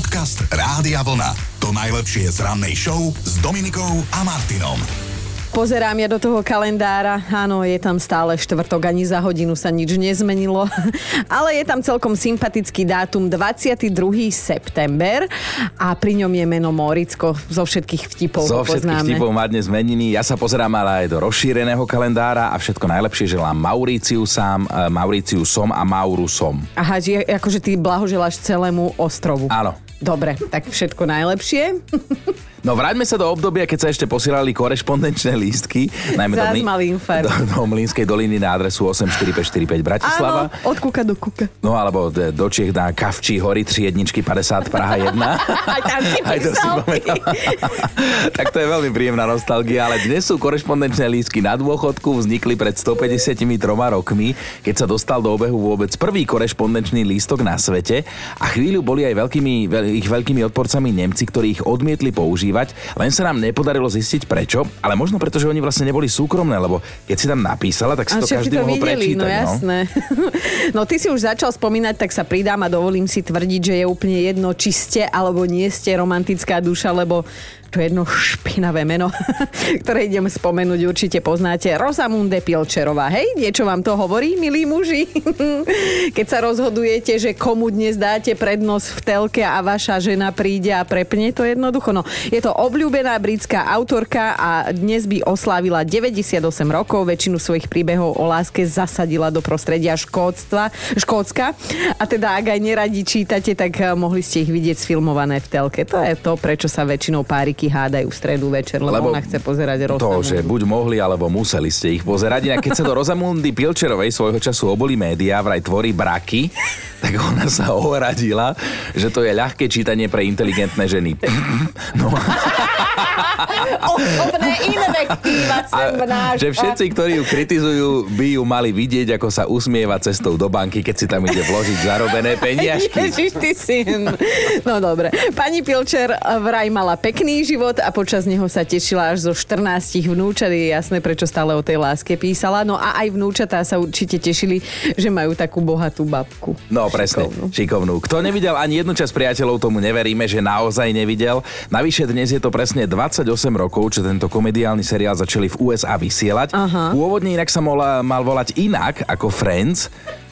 Podcast Rádia Vlna. To najlepšie z rannej show s Dominikou a Martinom. Pozerám ja do toho kalendára, áno, je tam stále štvrtok, ani za hodinu sa nič nezmenilo, ale je tam celkom sympatický dátum 22. september a pri ňom je meno Moricko zo všetkých vtipov. Zo všetkých vtipov má dnes meniny. Ja sa pozerám ale aj do rozšíreného kalendára a všetko najlepšie želám Mauriciu sám, eh, Mauriciu som a Mauru som. Aha, že akože ty blahoželáš celému ostrovu. Áno. Dobre, tak všetko najlepšie. No vráťme sa do obdobia, keď sa ešte posielali korešpondenčné lístky, najmä do, infarkt. do, do Mlínskej doliny na adresu 84545 Bratislava. Áno, od kuka do kuka. No alebo do Čiech na Kavčí hory 3 jedničky 50 Praha 1. Aj tam si Aj to si tak to je veľmi príjemná nostalgia, ale dnes sú korešpondenčné lístky na dôchodku, vznikli pred 153 rokmi, keď sa dostal do obehu vôbec prvý korešpondenčný lístok na svete a chvíľu boli aj veľkými, veľ, ich veľkými odporcami Nemci, ktorí ich odmietli používať, len sa nám nepodarilo zistiť prečo, ale možno preto, že oni vlastne neboli súkromné, lebo keď si tam napísala, tak si A to každý to mohol videli, prečítať. no jasné. No. ty si už začal spomínať, tak sa pridám a dovolím si tvrdiť, že je úplne jedno, či ste alebo nie ste romantická duša, lebo to je jedno špinavé meno, ktoré idem spomenúť, určite poznáte. Rosamunde Pilčerová, hej? Niečo vám to hovorí, milí muži? Keď sa rozhodujete, že komu dnes dáte prednosť v telke a vaša žena príde a prepne to jednoducho. No, je to obľúbená britská autorka a dnes by oslávila 98 rokov, väčšinu svojich príbehov o láske zasadila do prostredia Škótstva, Škótska. A teda, ak aj neradi čítate, tak eh, mohli ste ich vidieť sfilmované v telke. To je to, prečo sa väčšinou páriky hádajú v stredu večer, lebo, lebo ona chce pozerať To, Rosamundu. že buď mohli, alebo museli ste ich pozerať. Inak keď sa do Rozamundy Pilčerovej svojho času oboli médiá, vraj tvorí braky, tak ona sa ohradila, že to je ľahké čítanie pre inteligentné ženy. No, Osobné invektíva sem a vnáša. že všetci, ktorí ju kritizujú, by ju mali vidieť, ako sa usmieva cestou do banky, keď si tam ide vložiť zarobené peniažky. Ježiš, ty syn. No dobre. Pani Pilčer vraj mala pekný život a počas neho sa tešila až zo 14 vnúčat. Je jasné, prečo stále o tej láske písala. No a aj vnúčatá sa určite tešili, že majú takú bohatú babku. No presne, Šikovnú. šikovnú. Kto nevidel ani jednu časť priateľov, tomu neveríme, že naozaj nevidel. Navyše dnes je to presne 28 rokov, čo tento komediálny seriál začali v USA vysielať. Aha. Pôvodne inak sa mal, mal volať inak ako Friends.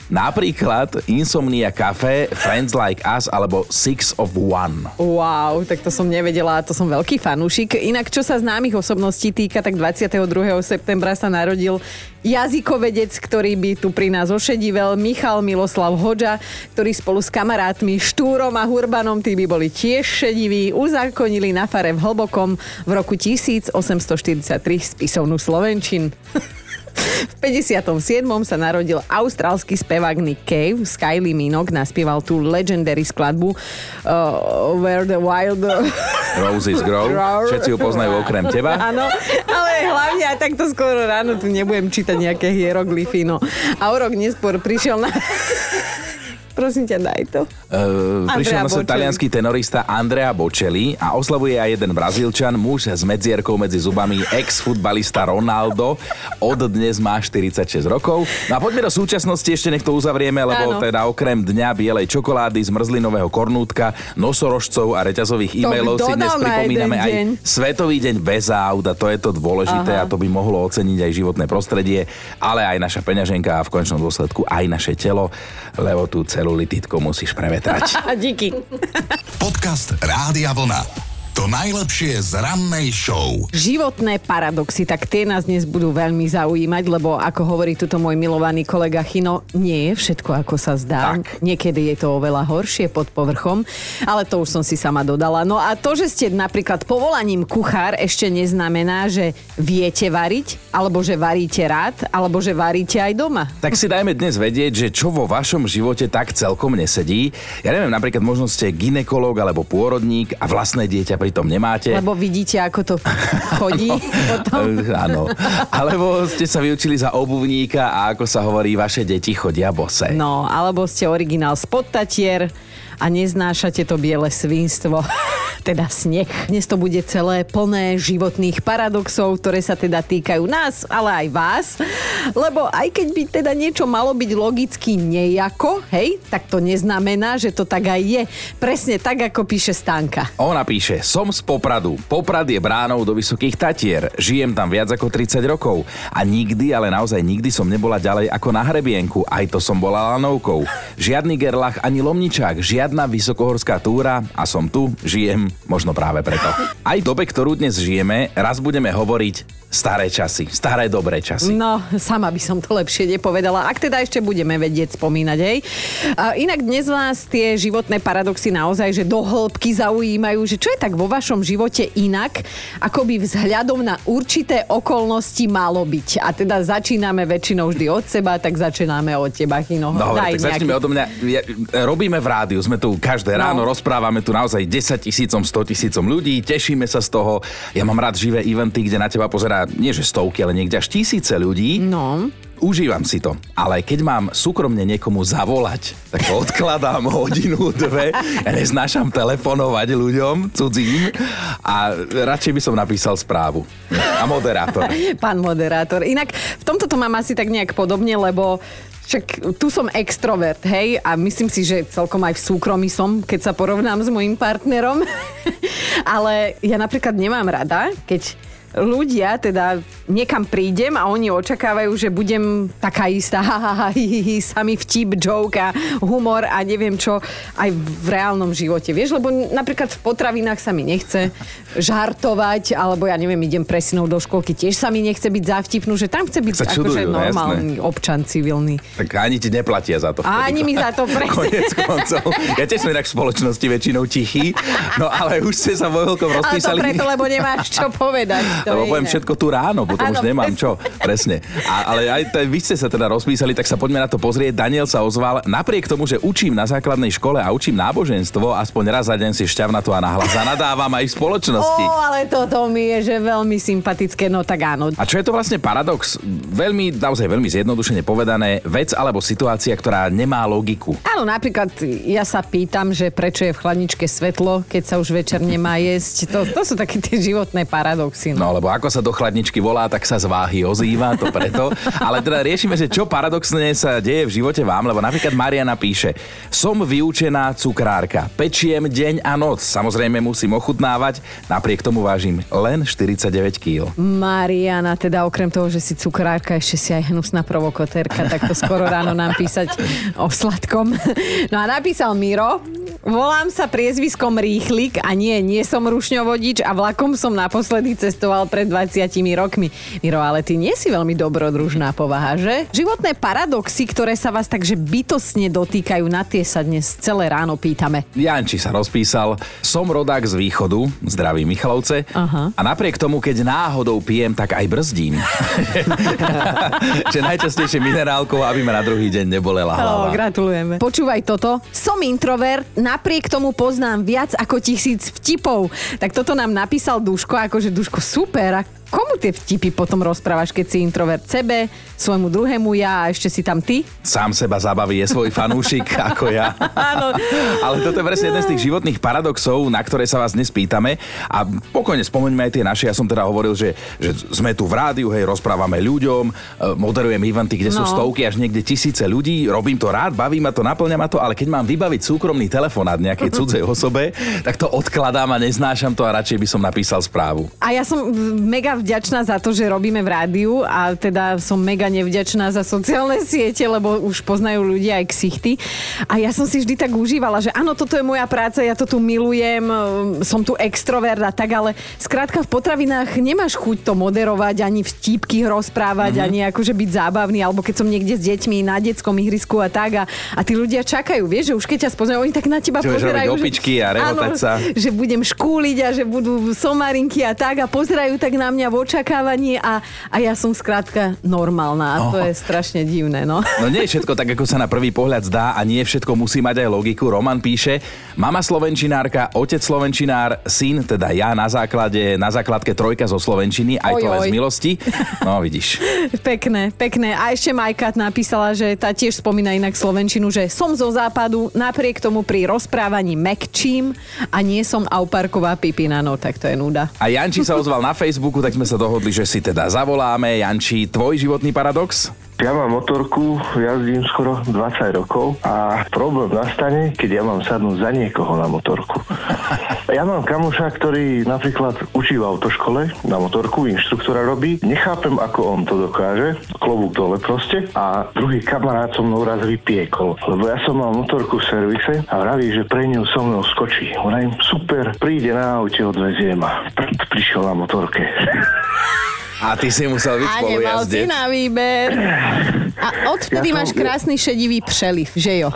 Napríklad Insomnia Café, Friends Like Us alebo Six of One. Wow, tak to som nevedela, to som veľký fanúšik. Inak, čo sa známych osobností týka, tak 22. septembra sa narodil jazykovedec, ktorý by tu pri nás ošedivel, Michal Miloslav Hoďa, ktorý spolu s kamarátmi Štúrom a Hurbanom, tí by boli tiež šediví, uzákonili na fare v Hlbokom v roku 1843 spisovnú Slovenčin. V 57. sa narodil austrálsky spevák Nick Cave. Kylie Minogue naspieval tú legendary skladbu uh, Where the Wild... Roses Grow. Všetci ju poznajú okrem teba. Áno, ale hlavne aj takto skoro ráno tu nebudem čítať nejaké hieroglyfy. No. A o rok neskôr prišiel na... Prosím ťa, daj to. Uh, prišiel na talianský tenorista Andrea Bocelli a oslavuje aj jeden brazílčan, muž s medzierkou medzi zubami, ex-futbalista Ronaldo. Od dnes má 46 rokov. No a poďme do súčasnosti, ešte nech to uzavrieme, lebo Áno. teda okrem dňa bielej čokolády, zmrzlinového kornútka, nosorožcov a reťazových e-mailov si dnes pripomíname aj. Svetový deň bez aut a to je to dôležité Aha. a to by mohlo oceniť aj životné prostredie, ale aj naša peňaženka a v končnom dôsledku aj naše telo, lebo tú celulititku musíš prevetrať. Díky. Podcast Rádia Vlna. To najlepšie z rannej show. Životné paradoxy, tak tie nás dnes budú veľmi zaujímať, lebo ako hovorí tuto môj milovaný kolega Chino, nie je všetko ako sa zdá. Tak. Niekedy je to oveľa horšie pod povrchom, ale to už som si sama dodala. No a to, že ste napríklad povolaním kuchár ešte neznamená, že viete variť, alebo že varíte rád, alebo že varíte aj doma. Tak si dajme dnes vedieť, že čo vo vašom živote tak celkom nesedí. Ja neviem, napríklad možno ste ginekolog alebo pôrodník a vlastné dieťa pritom nemáte. Lebo vidíte, ako to chodí potom. Eh, Áno. Alebo ste sa vyučili za obuvníka a ako sa hovorí, vaše deti chodia bose. No, alebo ste originál z podtatier a neznášate to biele svinstvo. teda sneh. Dnes to bude celé plné životných paradoxov, ktoré sa teda týkajú nás, ale aj vás. Lebo aj keď by teda niečo malo byť logicky nejako, hej, tak to neznamená, že to tak aj je. Presne tak, ako píše Stanka. Ona píše, som z Popradu. Poprad je bránou do Vysokých Tatier. Žijem tam viac ako 30 rokov. A nikdy, ale naozaj nikdy som nebola ďalej ako na hrebienku. Aj to som bola lanovkou. Žiadny gerlach ani lomničák, žiadna vysokohorská túra a som tu, žijem, možno práve preto. Aj dobe, ktorú dnes žijeme, raz budeme hovoriť staré časy, staré dobré časy. No, sama by som to lepšie nepovedala. Ak teda ešte budeme vedieť spomínať, hej. A inak dnes vás tie životné paradoxy naozaj, že do hĺbky zaujímajú, že čo je tak vo vašom živote inak, ako by vzhľadom na určité okolnosti malo byť. A teda začíname väčšinou vždy od seba, tak začíname od teba, Chino. No, Daj tak začneme odo mňa. Robíme v rádiu, sme tu každé no. ráno, rozprávame tu naozaj 10 tisícom, 100 tisícom ľudí, tešíme sa z toho. Ja mám rád živé eventy, kde na teba pozerá nie že stovky, ale niekde až tisíce ľudí. No. Užívam si to, ale keď mám súkromne niekomu zavolať, tak to odkladám hodinu, dve. Ja neznášam telefonovať ľuďom cudzím a radšej by som napísal správu. A moderátor. Pán moderátor. Inak v tomto to mám asi tak nejak podobne, lebo však tu som extrovert, hej, a myslím si, že celkom aj v súkromí som, keď sa porovnám s mojim partnerom. Ale ja napríklad nemám rada, keď ľudia, teda niekam prídem a oni očakávajú, že budem taká istá, ha, ha, ha, hi, hi, sami vtip, joke a humor a neviem čo aj v reálnom živote. Vieš, lebo napríklad v potravinách sa mi nechce žartovať, alebo ja neviem, idem presinúť do školky, tiež sa mi nechce byť zavtipnú, že tam chce byť akože normálny jasné. občan civilný. Tak ani ti neplatia za to. Ani mi za to presne. Ja tiež som inak v spoločnosti väčšinou tichý, no ale už ste sa vo veľkom rozpísali. Ale to preto, lebo nemáš čo povedať. To Lebo poviem všetko tu ráno, potom ano, už nemám presne. čo. Presne. A, ale aj t- vy ste sa teda rozpísali, tak sa poďme na to pozrieť. Daniel sa ozval. Napriek tomu, že učím na základnej škole a učím náboženstvo, aspoň raz za deň si to a nahlas zanadávam aj v spoločnosti. Ó, ale toto mi je, že veľmi sympatické, no tak áno. A čo je to vlastne paradox? Veľmi, naozaj veľmi zjednodušene povedané, vec alebo situácia, ktorá nemá logiku. Áno, napríklad ja sa pýtam, že prečo je v chladničke svetlo, keď sa už večer nemá jesť. To, to sú také tie životné paradoxy. No. no lebo ako sa do chladničky volá, tak sa z váhy ozýva, to preto. Ale teda riešime, že čo paradoxne sa deje v živote vám, lebo napríklad Mariana píše, som vyučená cukrárka, pečiem deň a noc, samozrejme musím ochutnávať, napriek tomu vážim len 49 kg. Mariana, teda okrem toho, že si cukrárka, ešte si aj hnusná provokotérka, tak to skoro ráno nám písať o sladkom. No a napísal Miro, volám sa priezviskom Rýchlik a nie, nie som rušňovodič a vlakom som naposledy cestoval pred 20 rokmi. Miro, ale ty nie si veľmi dobrodružná povaha, že? Životné paradoxy, ktoré sa vás takže bytosne dotýkajú, na tie sa dnes celé ráno pýtame. Janči sa rozpísal, som rodák z východu, zdraví Michalovce, Aha. a napriek tomu, keď náhodou pijem, tak aj brzdím. že najčastejšie minerálkou, aby ma na druhý deň nebolela hlava. Oh, gratulujeme. Počúvaj toto. Som introvert, napriek tomu poznám viac ako tisíc vtipov. Tak toto nám napísal Duško, akože Duško super. Komu tie vtipy potom rozprávaš, keď si introvert sebe, svojmu druhému ja a ešte si tam ty? Sám seba zabaví, je svoj fanúšik ako ja. Áno. Ale toto je presne jeden z tých životných paradoxov, na ktoré sa vás dnes pýtame. A pokojne spomeňme aj tie naše. Ja som teda hovoril, že, že sme tu v rádiu, hej, rozprávame ľuďom, e, moderujem eventy, kde no. sú stovky až niekde tisíce ľudí. Robím to rád, baví ma to, naplňa ma to, ale keď mám vybaviť súkromný telefonát nejakej cudzej osobe, tak to odkladám a neznášam to a radšej by som napísal správu. A ja som mega vďačná za to, že robíme v rádiu a teda som mega nevďačná za sociálne siete, lebo už poznajú ľudia aj ksichty. A ja som si vždy tak užívala, že áno, toto je moja práca, ja to tu milujem, som tu extrovert a tak, ale skrátka v potravinách nemáš chuť to moderovať, ani vtípky rozprávať, mm-hmm. ani akože byť zábavný, alebo keď som niekde s deťmi na detskom ihrisku a tak a, a tí ľudia čakajú, vieš, že už keď ťa spoznajú, oni tak na teba čo, pozerajú. Že, a áno, sa. že budem škúliť a že budú somarinky a tak a pozerajú tak na mňa v očakávaní a, a ja som skrátka normálna. A to Oh. je strašne divné, no. No nie je všetko tak, ako sa na prvý pohľad zdá a nie všetko musí mať aj logiku. Roman píše, mama slovenčinárka, otec slovenčinár, syn, teda ja na základe, na základke trojka zo slovenčiny, aj to Oj, len oj. z milosti. No vidíš. Pekné, pekné. A ešte Majka napísala, že tá tiež spomína inak Slovenčinu, že som zo západu, napriek tomu pri rozprávaní mekčím a nie som auparková pipina, no tak to je nuda. A Janči sa ozval na Facebooku, tak sme sa dohodli, že si teda zavoláme. Janči, tvoj životný paradox? Ja mám motorku, jazdím skoro 20 rokov a problém nastane, keď ja mám sadnúť za niekoho na motorku. Ja mám kamoša, ktorý napríklad učí v autoškole na motorku, inštruktora robí. Nechápem, ako on to dokáže, klobúk dole proste. A druhý kamarát so mnou raz vypiekol, lebo ja som mal motorku v servise a vraví, že pre ňu so mnou skočí. Hovorím, super, príde na aute, odvezie ma. Pr- prišiel na motorke. A ty si musel byť A nemal si na výber. A odvtedy Ja som- máš krásny šedivý přeliv, že jo?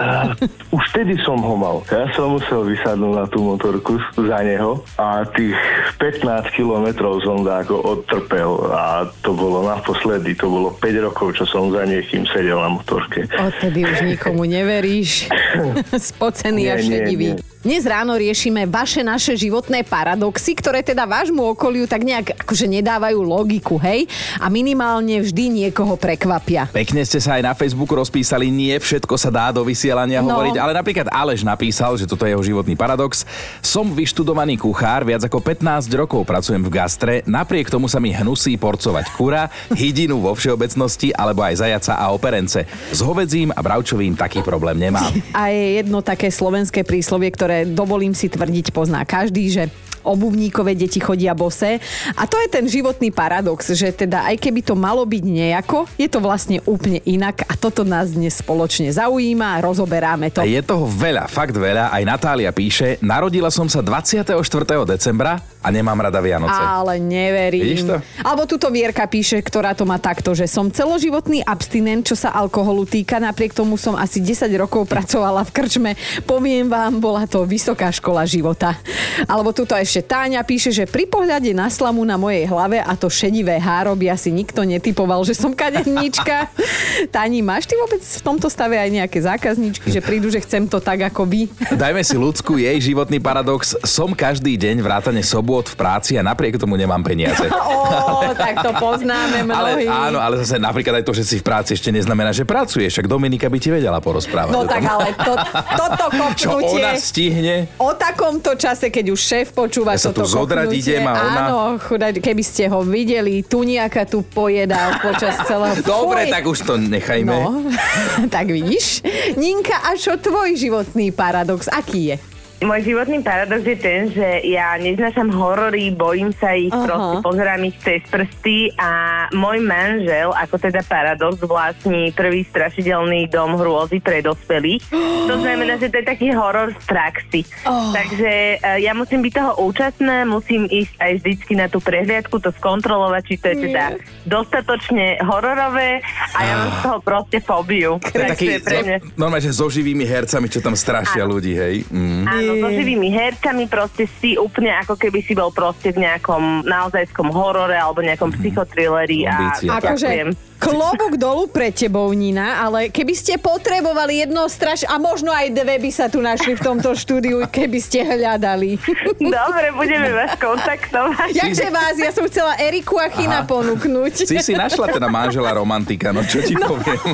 Už vtedy som ho mal. Ja som musel vysadnúť na tú motorku za neho a tých 15 kilometrov som ako odtrpel a to bolo naposledy, to bolo 5 rokov, čo som za niekým sedel na motorke. Odtedy už nikomu neveríš. Spocený a Nie, nie, šedivý. nie. Dnes ráno riešime vaše naše životné paradoxy, ktoré teda vášmu okoliu tak nejak akože nedávajú logiku, hej? A minimálne vždy niekoho prekvapia. Pekne ste sa aj na Facebooku rozpísali, nie všetko sa dá do vysielania No. hovoriť, ale napríklad Aleš napísal, že toto je jeho životný paradox. Som vyštudovaný kuchár, viac ako 15 rokov pracujem v gastre, napriek tomu sa mi hnusí porcovať kura, hydinu vo všeobecnosti alebo aj zajaca a operence. S hovedzím a bravčovým taký problém nemám. A je jedno také slovenské príslovie, ktoré dovolím si tvrdiť pozná každý, že obuvníkové deti chodia bose. A to je ten životný paradox, že teda aj keby to malo byť nejako, je to vlastne úplne inak a toto nás dnes spoločne zaujíma a rozoberáme to. Je toho veľa, fakt veľa. Aj Natália píše, narodila som sa 24. decembra a nemám rada Vianoce. Ale neverím. Vidíš to? Alebo tuto Vierka píše, ktorá to má takto, že som celoživotný abstinent, čo sa alkoholu týka, napriek tomu som asi 10 rokov pracovala v krčme. Poviem vám, bola to vysoká škola života. Alebo tuto ešte Táňa píše, že pri pohľade na slamu na mojej hlave a to šedivé háro by asi nikto netypoval, že som kadeníčka. Táni, máš ty vôbec v tomto stave aj nejaké zákazníčky, že prídu, že chcem to tak ako vy? Dajme si ľudskú, jej životný paradox. Som každý deň vrátane sobot v práci a napriek tomu nemám peniaze. Ó, tak to poznáme Ale mnohí. áno, ale zase napríklad aj to, že si v práci ešte neznamená, že pracuješ. Však Dominika by ti vedela porozprávať. No o tak ale to, toto Čo kopnutie... ona stihne? O takomto čase, keď už šéf počúva Ja sa toto tu zodrať idem a ona- Áno, chudaj, keby ste ho videli, tu nejaká tu pojedal počas celého... Dobre, Fuj. tak už to nechajme. No, tak vidíš. Ninka, a čo tvoj životný paradox? Aký je? Môj životný paradox je ten, že ja neznášam horory, bojím sa ich, Aha. proste pozerám ich cez prsty a môj manžel, ako teda paradox, vlastní prvý strašidelný dom hrôzy pre dospelých. To znamená, že to je taký horor v praxi. Oh. Takže e, ja musím byť toho účastná, musím ísť aj vždycky na tú prehliadku, to skontrolovať, či to je teda dostatočne hororové a ja mám z toho proste fóbiu. Taký, pre mňa... no, normálne, že so živými hercami, čo tam strašia ľudí, hej. Mm. Áno, so živými hercami proste si úplne ako keby si bol proste v nejakom naozajskom horore alebo nejakom psychotrileri a Ambícia. Akože. Klobúk dolu pre tebou, Nina, ale keby ste potrebovali jedno straš a možno aj dve by sa tu našli v tomto štúdiu, keby ste hľadali. Dobre, budeme vás kontaktovať. Jakže vás, ja som chcela Eriku a Chyna ponúknuť. Si si našla teda manžela romantika, no čo ti poviem.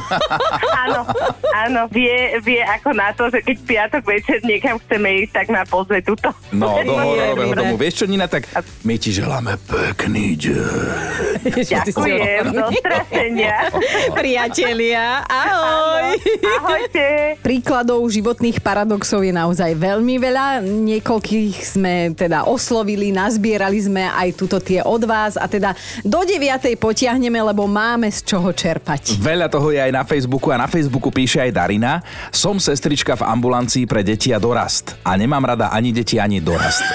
Áno, áno, vie, vie ako na to, že keď piatok večer niekam chceme ísť, tak ma pozve túto. No, do hororového dobre. domu. Vieš čo, Nina, tak my ti želáme pekný deň. Ďakujem, do strašenia. Priatelia, ahoj. Ahojte. Príkladov životných paradoxov je naozaj veľmi veľa. Niekoľkých sme teda oslovili, nazbierali sme aj tuto tie od vás a teda do 9. potiahneme, lebo máme z čoho čerpať. Veľa toho je aj na Facebooku a na Facebooku píše aj Darina. Som sestrička v ambulancii pre deti a dorast. A nemám rada ani deti, ani dorast.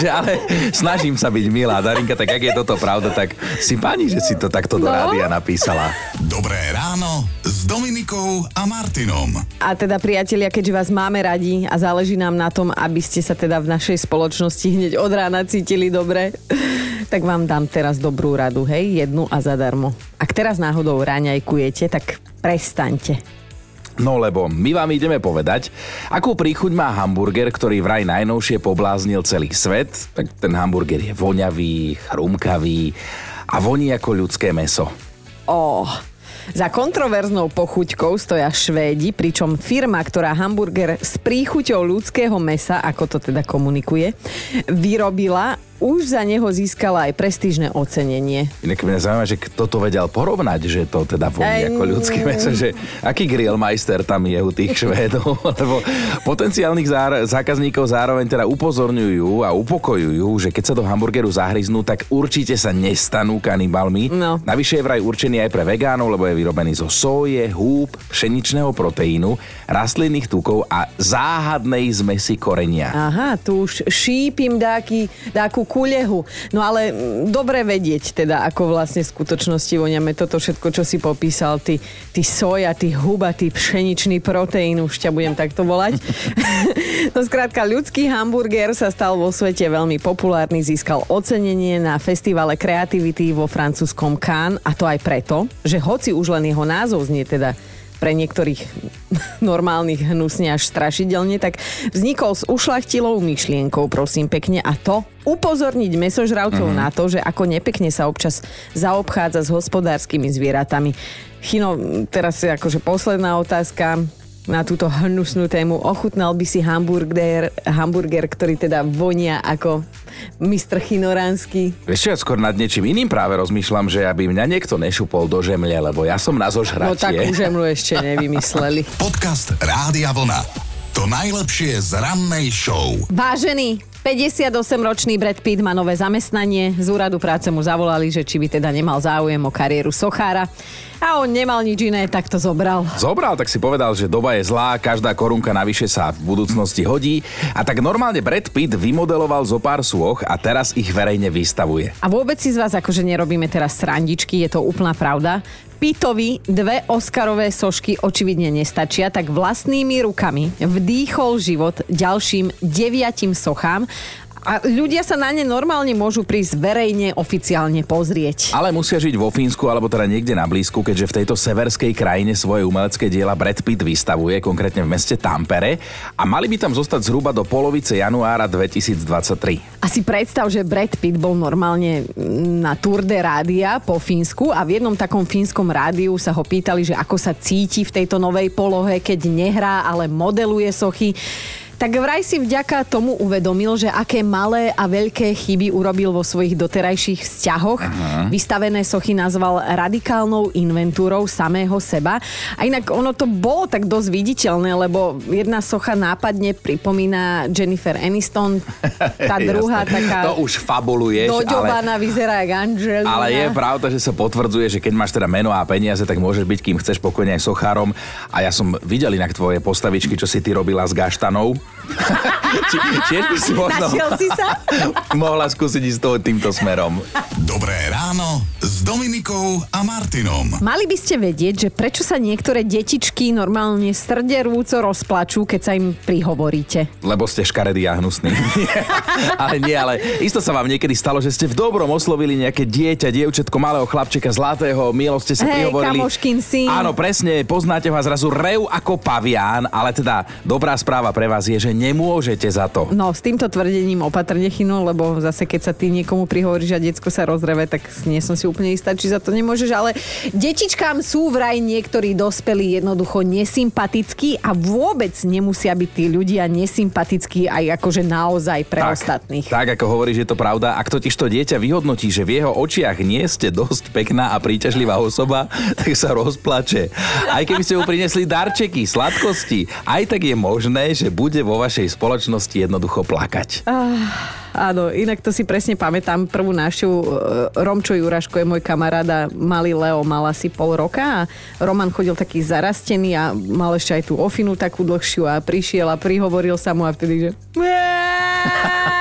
že ale snažím sa byť milá. Darinka, tak ak je toto pravda, tak si pani, že si to takto do No. rádia napísala. Dobré ráno s Dominikou a Martinom. A teda priatelia, keďže vás máme radi a záleží nám na tom, aby ste sa teda v našej spoločnosti hneď od rána cítili dobre, tak vám dám teraz dobrú radu, hej, jednu a zadarmo. Ak teraz náhodou ráňajkujete, tak prestaňte. No lebo my vám ideme povedať, akú príchuť má hamburger, ktorý vraj najnovšie pobláznil celý svet. Tak ten hamburger je voňavý, chrumkavý a voní ako ľudské meso. Oh. Za kontroverznou pochuťkou stoja Švédi, pričom firma, ktorá hamburger s príchuťou ľudského mesa, ako to teda komunikuje, vyrobila, už za neho získala aj prestížne ocenenie. Inak mňa zaujíma, že kto to vedel porovnať, že to teda voní ako ľudské meso, že aký grillmeister tam je u tých Švédov, lebo potenciálnych zár- zákazníkov zároveň teda upozorňujú a upokojujú, že keď sa do hamburgeru zahryznú, tak určite sa nestanú kanibalmi. No. Navyše je vraj určený aj pre vegánov, lebo je vyrobený zo soje, húb, pšeničného proteínu, rastlinných tukov a záhadnej zmesi korenia. Aha, tu už šípim dáky, dáku kulehu. No ale mm, dobre vedieť teda, ako vlastne v skutočnosti voňame toto všetko, čo si popísal. Ty, ty soja, ty huba, ty pšeničný proteín, už ťa budem takto volať. no skrátka, ľudský hamburger sa stal vo svete veľmi populárny, získal ocenenie na festivale kreativity vo francúzskom Cannes a to aj preto, že hoci už len jeho názov znie teda pre niektorých normálnych hnusne až strašidelne, tak vznikol s ušlachtilou myšlienkou, prosím pekne, a to upozorniť mesožravcov mm-hmm. na to, že ako nepekne sa občas zaobchádza s hospodárskymi zvieratami. Chino, teraz je akože posledná otázka na túto hnusnú tému. Ochutnal by si hamburger, hamburger ktorý teda vonia ako mistr Chinoránsky? Vieš čo, ja skôr nad niečím iným práve rozmýšľam, že aby mňa niekto nešupol do žemle, lebo ja som na zožratie. No takú žemlu ešte nevymysleli. Podcast Rádia Vlna. To najlepšie z rannej show. Vážený, 58-ročný Brad Pitt má nové zamestnanie. Z úradu práce mu zavolali, že či by teda nemal záujem o kariéru sochára. A on nemal nič iné, tak to zobral. Zobral, tak si povedal, že doba je zlá, každá korunka navyše sa v budúcnosti hodí a tak normálne Brad Pitt vymodeloval zo pár súch a teraz ich verejne vystavuje. A vôbec si z vás akože nerobíme teraz srandičky, je to úplná pravda. Pitovi dve Oscarové sošky očividne nestačia, tak vlastnými rukami vdýchol život ďalším deviatim sochám a ľudia sa na ne normálne môžu prísť verejne oficiálne pozrieť. Ale musia žiť vo Fínsku alebo teda niekde na blízku, keďže v tejto severskej krajine svoje umelecké diela Brad Pitt vystavuje, konkrétne v meste Tampere a mali by tam zostať zhruba do polovice januára 2023. A si predstav, že Brad Pitt bol normálne na Tour de Rádia po Fínsku a v jednom takom fínskom rádiu sa ho pýtali, že ako sa cíti v tejto novej polohe, keď nehrá, ale modeluje sochy. Tak vraj si vďaka tomu uvedomil, že aké malé a veľké chyby urobil vo svojich doterajších vzťahoch. Aha. Vystavené sochy nazval radikálnou inventúrou samého seba. A inak ono to bolo tak dosť viditeľné, lebo jedna socha nápadne pripomína Jennifer Aniston, tá druhá taká To už fabuluješ, ale... doďobaná vyzerá jak Angelina. Ale je pravda, že sa potvrdzuje, že keď máš teda meno a peniaze, tak môžeš byť, kým chceš pokojne aj sochárom. A ja som videl inak tvoje postavičky, čo si ty robila s gaštanou. Či, tiež by si možno Našiel si sa? mohla skúsiť ísť toho týmto smerom. Dobré ráno s Dominikou a Martinom. Mali by ste vedieť, že prečo sa niektoré detičky normálne srderúco rozplačú, keď sa im prihovoríte. Lebo ste škaredí a hnusní. ale nie, ale isto sa vám niekedy stalo, že ste v dobrom oslovili nejaké dieťa, dievčetko, malého chlapčeka zlatého, mielo ste sa Hej, prihovorili. kamoškin syn. Áno, presne, poznáte ho a zrazu rev ako pavián, ale teda dobrá správa pre vás je, že nemôžete za to. No, s týmto tvrdením opatrne chynu, lebo zase keď sa ty niekomu prihovoríš a decko sa rozreve, tak nie som si úplne istá, či za to nemôžeš, ale detičkám sú vraj niektorí dospelí jednoducho nesympatickí a vôbec nemusia byť tí ľudia nesympatickí aj akože naozaj pre tak, ostatných. Tak, ako hovoríš, je to pravda. Ak totiž to dieťa vyhodnotí, že v jeho očiach nie ste dosť pekná a príťažlivá osoba, tak sa rozplače. Aj keby ste mu prinesli darčeky, sladkosti, aj tak je možné, že bude vo vašej spoločnosti jednoducho plakať. Áno, inak to si presne pamätám. Prvú návštevu e, Romčo Juraško je môj kamarát a malý Leo mal asi pol roka a Roman chodil taký zarastený a mal ešte aj tú ofinu takú dlhšiu a prišiel a prihovoril sa mu a vtedy, že...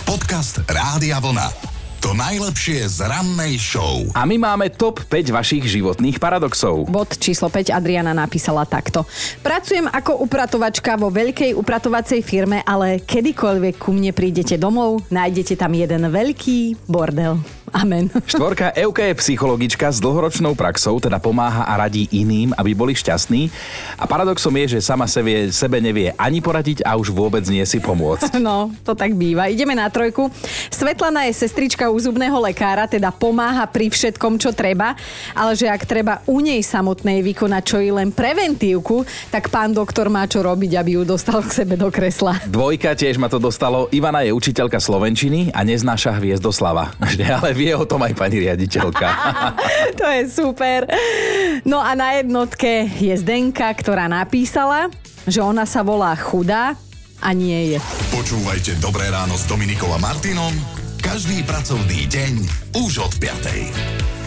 Podcast Rádia Vlna. To najlepšie z rannej show. A my máme top 5 vašich životných paradoxov. Bod číslo 5 Adriana napísala takto. Pracujem ako upratovačka vo veľkej upratovacej firme, ale kedykoľvek ku mne prídete domov, nájdete tam jeden veľký bordel. Amen. Štvorka Euka je psychologička s dlhoročnou praxou, teda pomáha a radí iným, aby boli šťastní. A paradoxom je, že sama sebe, sebe nevie ani poradiť a už vôbec nie si pomôcť. No, to tak býva. Ideme na trojku. Svetlana je sestrička u zubného lekára, teda pomáha pri všetkom, čo treba, ale že ak treba u nej samotnej vykonať čo i len preventívku, tak pán doktor má čo robiť, aby ju dostal k sebe do kresla. Dvojka tiež ma to dostalo. Ivana je učiteľka slovenčiny a neznáša Hviezdoslava. Ale vie o tom aj pani riaditeľka. to je super. No a na jednotke je Zdenka, ktorá napísala, že ona sa volá chudá a nie je. Počúvajte Dobré ráno s Dominikom a Martinom každý pracovný deň už od 5.